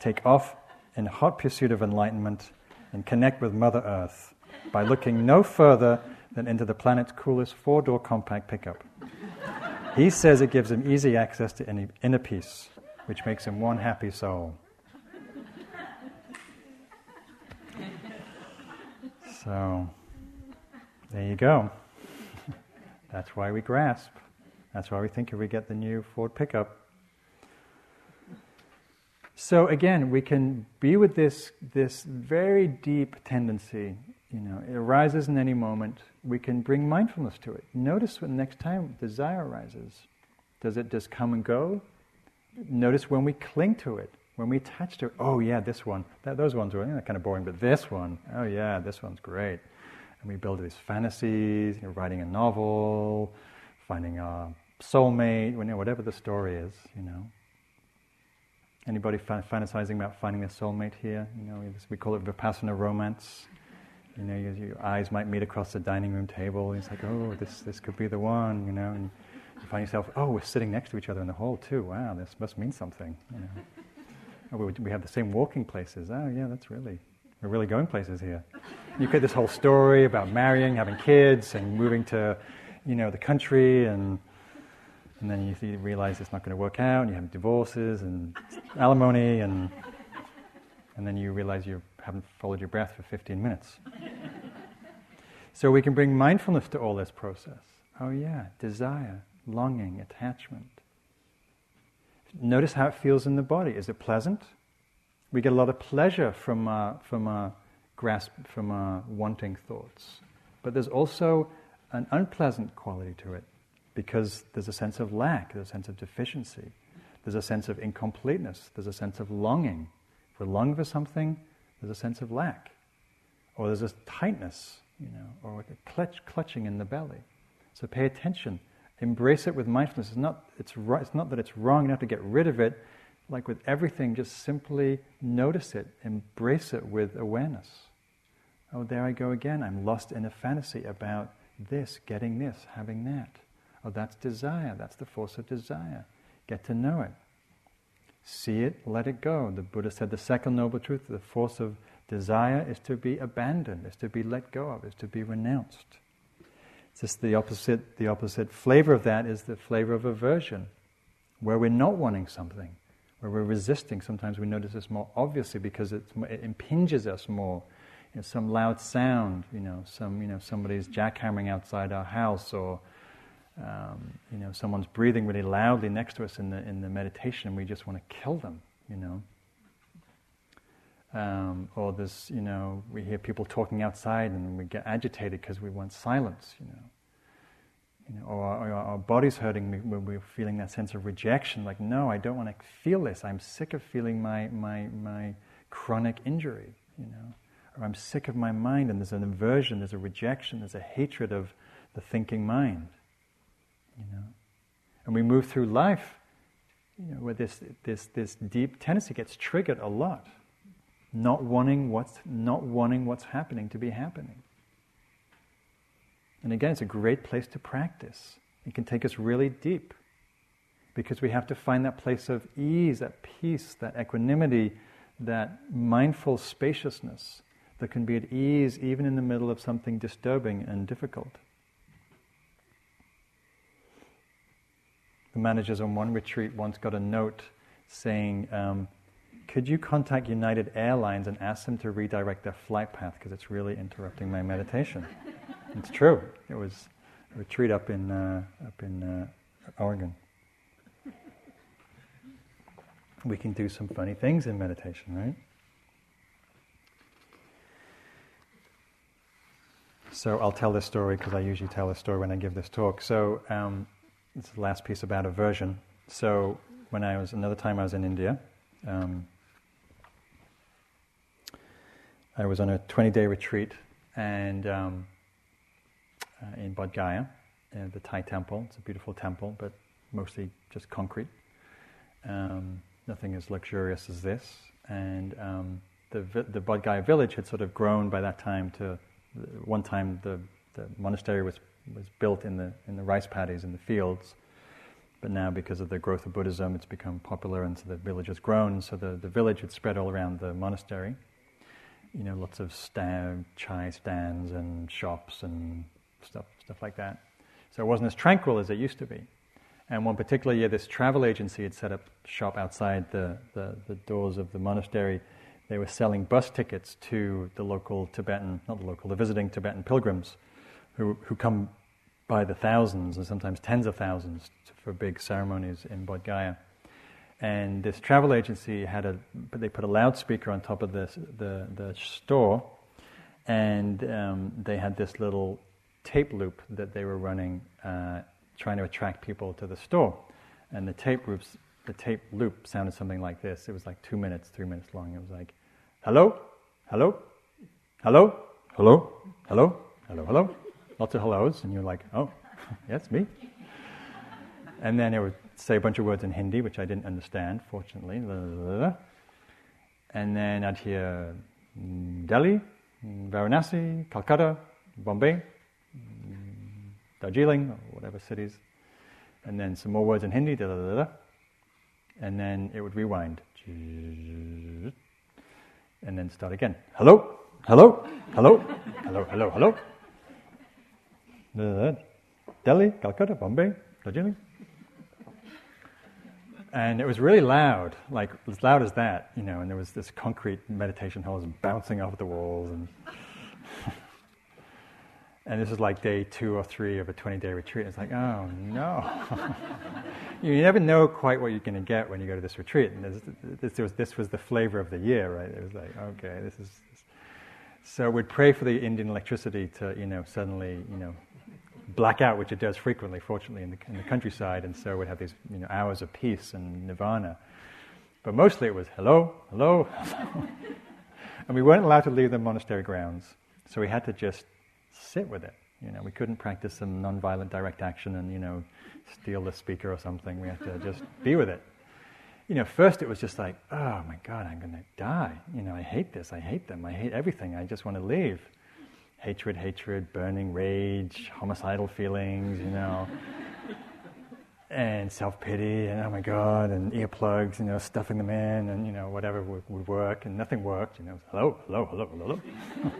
take off in hot pursuit of enlightenment, and connect with Mother Earth by looking no further than into the planet's coolest four door compact pickup. He says it gives him easy access to inner peace, which makes him one happy soul. So, there you go. That's why we grasp. That's why we think if we get the new Ford pickup. So again, we can be with this, this very deep tendency. You know, it arises in any moment. We can bring mindfulness to it. Notice when next time desire arises. Does it just come and go? Notice when we cling to it, when we attach to it. Oh yeah, this one. That, those ones are you know, eh, kind of boring, but this one. Oh yeah, this one's great. And we build these fantasies. You know, writing a novel, finding a soulmate, you know, whatever the story is, you know. Anybody fantasizing about finding a soulmate here? You know, we call it vipassana romance. You know, your, your eyes might meet across the dining room table. And it's like, oh, this this could be the one. You know, and you find yourself, oh, we're sitting next to each other in the hall too. Wow, this must mean something. You know. oh, we, we have the same walking places. Oh, yeah, that's really we're really going places here. You get this whole story about marrying, having kids, and moving to, you know, the country and and then you, you realize it's not going to work out, and you have divorces and alimony, and, and then you realize you haven't followed your breath for 15 minutes. so we can bring mindfulness to all this process. Oh, yeah, desire, longing, attachment. Notice how it feels in the body. Is it pleasant? We get a lot of pleasure from, uh, from uh, grasp, from uh, wanting thoughts. But there's also an unpleasant quality to it because there's a sense of lack, there's a sense of deficiency, there's a sense of incompleteness, there's a sense of longing. We're longing for something, there's a sense of lack. Or there's a tightness, you know, or like a clutch, clutching in the belly. So pay attention. Embrace it with mindfulness. It's not, it's, right, it's not that it's wrong, have to get rid of it. Like with everything, just simply notice it, embrace it with awareness. Oh, there I go again. I'm lost in a fantasy about this, getting this, having that. Oh, that's desire. That's the force of desire. Get to know it. See it, let it go. The Buddha said the second noble truth, the force of desire, is to be abandoned, is to be let go of, is to be renounced. It's just the opposite, the opposite flavor of that is the flavor of aversion, where we're not wanting something, where we're resisting. Sometimes we notice this more obviously because it impinges us more. You know, some loud sound, you know, some, you know, somebody's jackhammering outside our house or um, you know, someone's breathing really loudly next to us in the, in the meditation and we just want to kill them, you know. Um, or there's, you know, we hear people talking outside and we get agitated because we want silence, you know. You know, or, or our body's hurting when we're feeling that sense of rejection, like, no, I don't want to feel this. I'm sick of feeling my, my, my chronic injury, you know. Or I'm sick of my mind and there's an aversion, there's a rejection, there's a hatred of the thinking mind you know. And we move through life, you know, where this, this, this deep tendency gets triggered a lot. Not wanting what's not wanting what's happening to be happening. And again, it's a great place to practice. It can take us really deep because we have to find that place of ease, that peace, that equanimity, that mindful spaciousness that can be at ease even in the middle of something disturbing and difficult. The managers on one retreat once got a note saying, um, Could you contact United Airlines and ask them to redirect their flight path because it's really interrupting my meditation? it's true. It was a retreat up in, uh, up in uh, Oregon. We can do some funny things in meditation, right? So I'll tell this story because I usually tell this story when I give this talk. So um, is the last piece about aversion. So when I was another time I was in India, um, I was on a 20-day retreat and um, uh, in Bodh Gaya, in the Thai temple. It's a beautiful temple, but mostly just concrete. Um, nothing as luxurious as this. And um, the the Bodh Gaya village had sort of grown by that time to one time the, the monastery was was built in the in the rice paddies in the fields. But now, because of the growth of Buddhism, it's become popular, and so the village has grown. So the, the village had spread all around the monastery. You know, lots of stand, chai stands and shops and stuff, stuff like that. So it wasn't as tranquil as it used to be. And one particular year, this travel agency had set up shop outside the, the, the doors of the monastery. They were selling bus tickets to the local Tibetan, not the local, the visiting Tibetan pilgrims who, who come by the thousands and sometimes tens of thousands for big ceremonies in Bodh Gaya. And this travel agency had a, they put a loudspeaker on top of this, the, the store, and um, they had this little tape loop that they were running, uh, trying to attract people to the store. And the tape loops, the tape loop sounded something like this. It was like two minutes, three minutes long. It was like, hello, hello, hello, hello, hello, hello, hello. Lots of hellos, and you're like, oh, yes, me. And then it would say a bunch of words in Hindi, which I didn't understand, fortunately. And then I'd hear mm, Delhi, mm, Varanasi, Calcutta, Bombay, mm, Darjeeling, or whatever cities, and then some more words in Hindi, and then it would rewind, and then start again. Hello, hello, hello, hello, hello, hello. Delhi, Calcutta, Bombay, Darjeeling. And it was really loud, like as loud as that, you know, and there was this concrete meditation halls bouncing off the walls and and this is like day two or three of a 20 day retreat. It's like, oh no. you never know quite what you're going to get when you go to this retreat. And this, this, was, this was the flavor of the year, right? It was like, okay, this is. So we'd pray for the Indian electricity to, you know, suddenly, you know, black out, which it does frequently, fortunately, in the, in the countryside. And so we'd have these, you know, hours of peace and nirvana. But mostly it was hello, hello. and we weren't allowed to leave the monastery grounds. So we had to just sit with it. You know, we couldn't practice some nonviolent direct action and, you know, steal the speaker or something. We had to just be with it. You know, first it was just like, oh my God, I'm going to die. You know, I hate this. I hate them. I hate everything. I just want to leave. Hatred, hatred, burning rage, homicidal feelings, you know, and self pity, and oh my God, and earplugs, you know, stuffing them in, and, you know, whatever would, would work, and nothing worked. You know, hello, hello, hello, hello.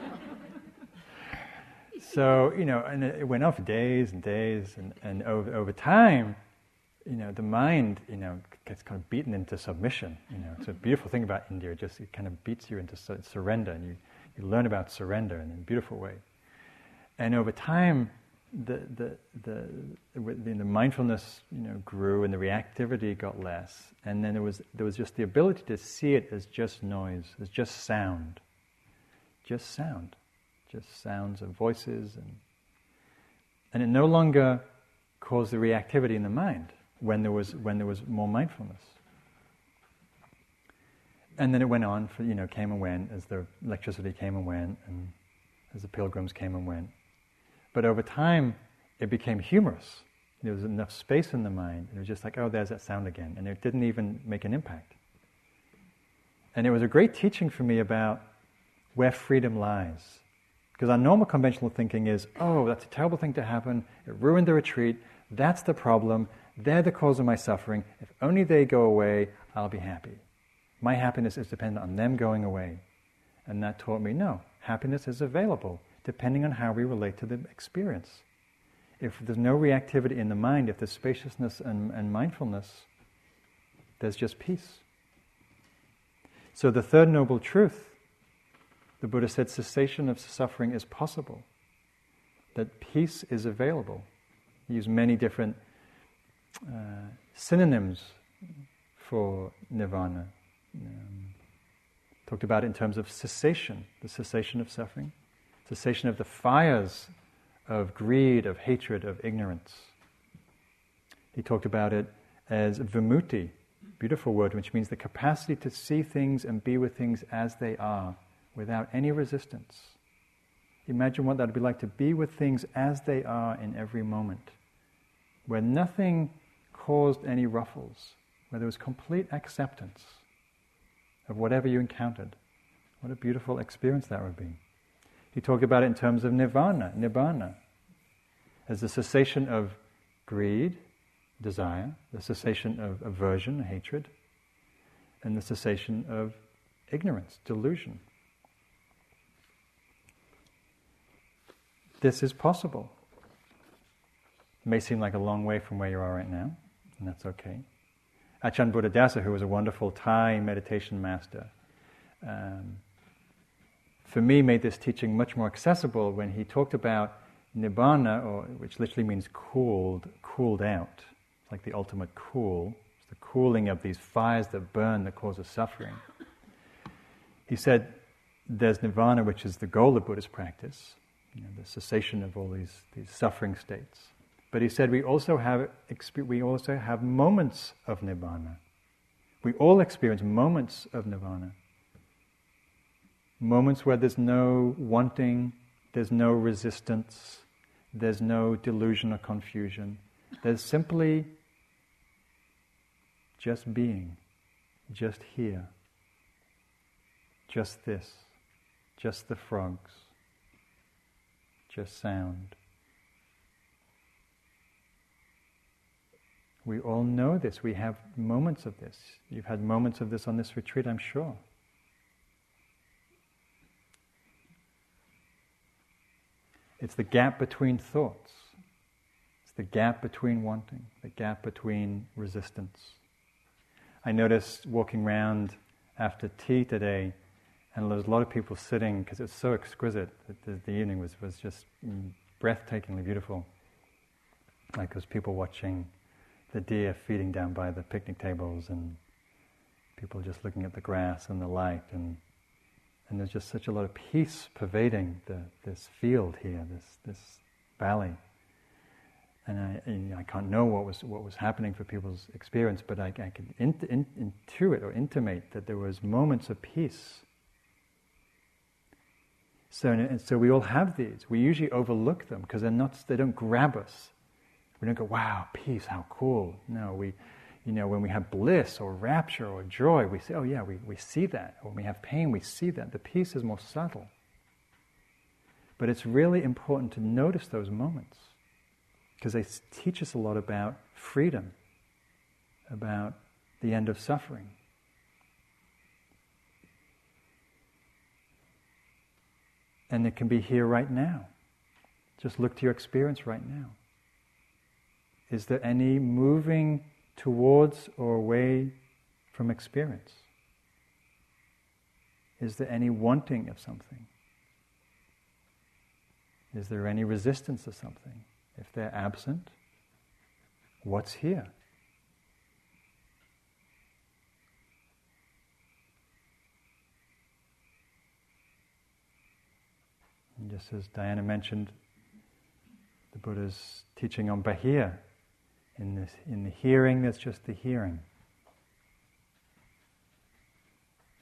So, you know, and it went on for days and days, and, and over, over time, you know, the mind, you know, gets kind of beaten into submission. You know, it's a beautiful thing about India. It just it kind of beats you into su- surrender, and you, you learn about surrender in a beautiful way. And over time, the the the, the, mindfulness, you know, grew, and the reactivity got less. And then there was there was just the ability to see it as just noise, as just sound, just sound just sounds of voices, and, and it no longer caused the reactivity in the mind when there was, when there was more mindfulness. And then it went on for, you know, came and went as the electricity came and went, and as the pilgrims came and went. But over time, it became humorous. There was enough space in the mind. It was just like, oh, there's that sound again. And it didn't even make an impact. And it was a great teaching for me about where freedom lies. Because our normal conventional thinking is, oh, that's a terrible thing to happen. It ruined the retreat. That's the problem. They're the cause of my suffering. If only they go away, I'll be happy. My happiness is dependent on them going away. And that taught me no, happiness is available depending on how we relate to the experience. If there's no reactivity in the mind, if there's spaciousness and, and mindfulness, there's just peace. So, the third noble truth the Buddha said cessation of suffering is possible, that peace is available. He used many different uh, synonyms for nirvana. Um, talked about in terms of cessation, the cessation of suffering, cessation of the fires of greed, of hatred, of ignorance. He talked about it as vimutti, beautiful word, which means the capacity to see things and be with things as they are without any resistance. Imagine what that would be like to be with things as they are in every moment, where nothing caused any ruffles, where there was complete acceptance of whatever you encountered. What a beautiful experience that would be. He talked about it in terms of nirvana, nibbana, as the cessation of greed, desire, the cessation of aversion, hatred, and the cessation of ignorance, delusion. This is possible. It may seem like a long way from where you are right now, and that's okay. Ajahn Buddhadasa, who was a wonderful Thai meditation master, um, for me made this teaching much more accessible when he talked about nibbana, or, which literally means cooled, cooled out. It's like the ultimate cool. It's the cooling of these fires that burn that causes suffering. He said there's nirvana, which is the goal of Buddhist practice, you know, the cessation of all these, these suffering states. But he said we also have we also have moments of nirvana. We all experience moments of nirvana. Moments where there's no wanting, there's no resistance, there's no delusion or confusion. There's simply just being, just here, just this, just the frogs, just sound. We all know this. We have moments of this. You've had moments of this on this retreat, I'm sure. It's the gap between thoughts. It's the gap between wanting, the gap between resistance. I noticed walking around after tea today, and there was a lot of people sitting because it's so exquisite. The, the, evening was, was just breathtakingly beautiful. Like there was people watching the deer feeding down by the picnic tables, and people just looking at the grass and the light, and and there's just such a lot of peace pervading the, this field here, this, this valley. And I, and I can't know what was, what was happening for people's experience, but I, I in, in, intuit or intimate that there was moments of peace. So, and so we all have these. We usually overlook them because they're not, they don't grab us. We don't go, wow, peace, how cool. No, we, you know, when we have bliss or rapture or joy, we say, oh yeah, we, we see that. When we have pain, we see that. The peace is more subtle. But it's really important to notice those moments because they teach us a lot about freedom, about the end of suffering. And it can be here right now. Just look to your experience right now. Is there any moving towards or away from experience? Is there any wanting of something? Is there any resistance of something? If they're absent, what's here? And just as Diana mentioned, the Buddha's teaching on Bahiya, in, this, in the hearing, that's just the hearing.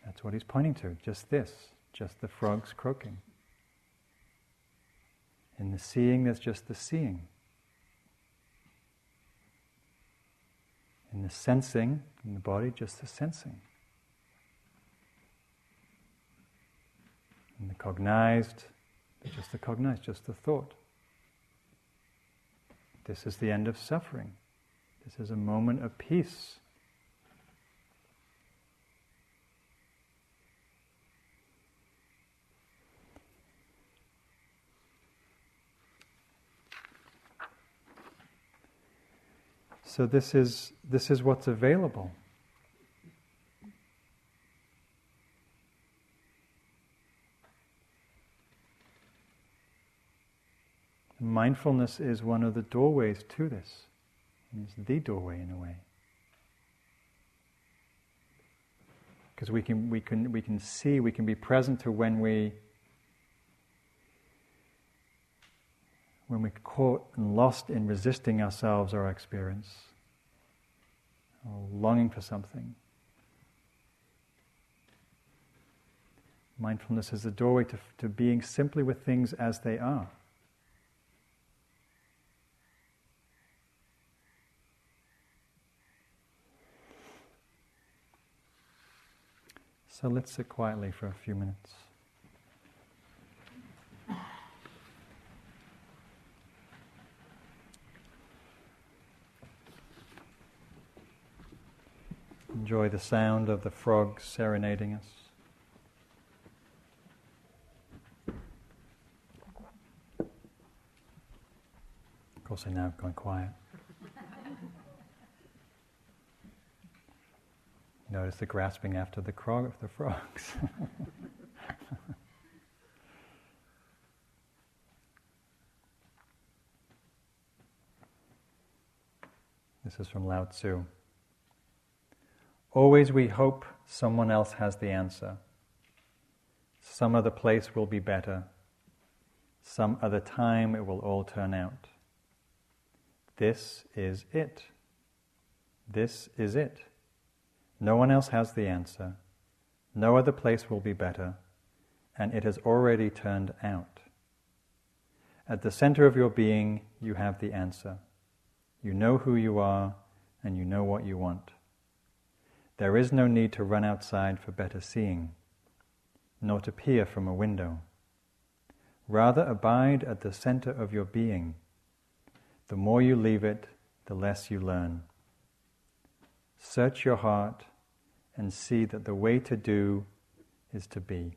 That's what he's pointing to, just this, just the frogs croaking. In the seeing, there's just the seeing. In the sensing, in the body, just the sensing. In the cognized, just the cognized, just the thought. This is the end of suffering. This is a moment of peace. So this is this is what's available. Mindfulness is one of the doorways to this. It's the doorway in a way. Because we can, we, can, we can see, we can be present to when we when we're caught and lost in resisting ourselves or our experience, or longing for something. Mindfulness is the doorway to, to being simply with things as they are. So let's sit quietly for a few minutes. Enjoy the sound of the frogs serenading us. Of course, they're now gone quiet. Notice the grasping after the, crog- the frogs. this is from Lao Tzu. Always we hope someone else has the answer. Some other place will be better. Some other time it will all turn out. This is it. This is it. No one else has the answer. No other place will be better. And it has already turned out. At the center of your being, you have the answer. You know who you are, and you know what you want. There is no need to run outside for better seeing, nor to peer from a window. Rather, abide at the center of your being. The more you leave it, the less you learn. Search your heart and see that the way to do is to be.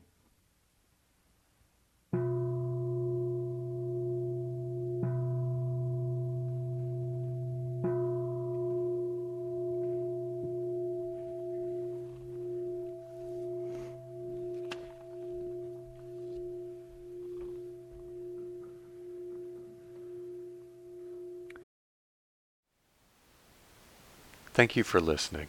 Thank you for listening.